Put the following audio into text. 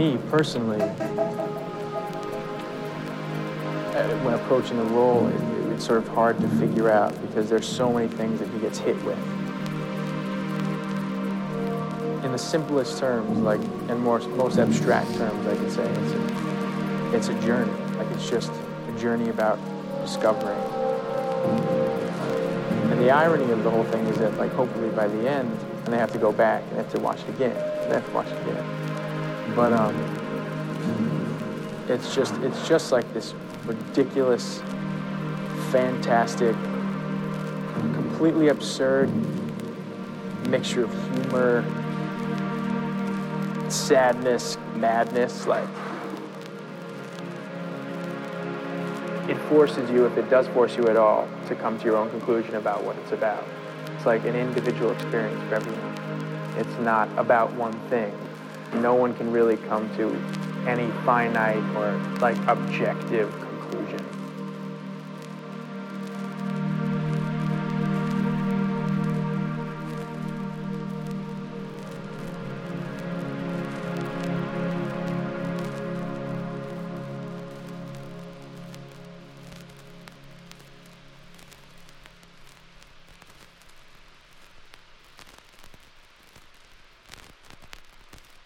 me personally, uh, when approaching the role, it, it's sort of hard to figure out because there's so many things that he gets hit with. In the simplest terms, like in more, most abstract terms, I could say it's a, it's a journey. Like it's just a journey about discovering. And the irony of the whole thing is that, like, hopefully by the end, and they have to go back and they have to watch it again, and they have to watch it again. But um, it's just it's just like this ridiculous, fantastic, completely absurd mixture of humor, sadness, madness. Like it forces you, if it does force you at all, to come to your own conclusion about what it's about. It's like an individual experience for everyone. It's not about one thing no one can really come to any finite or like objective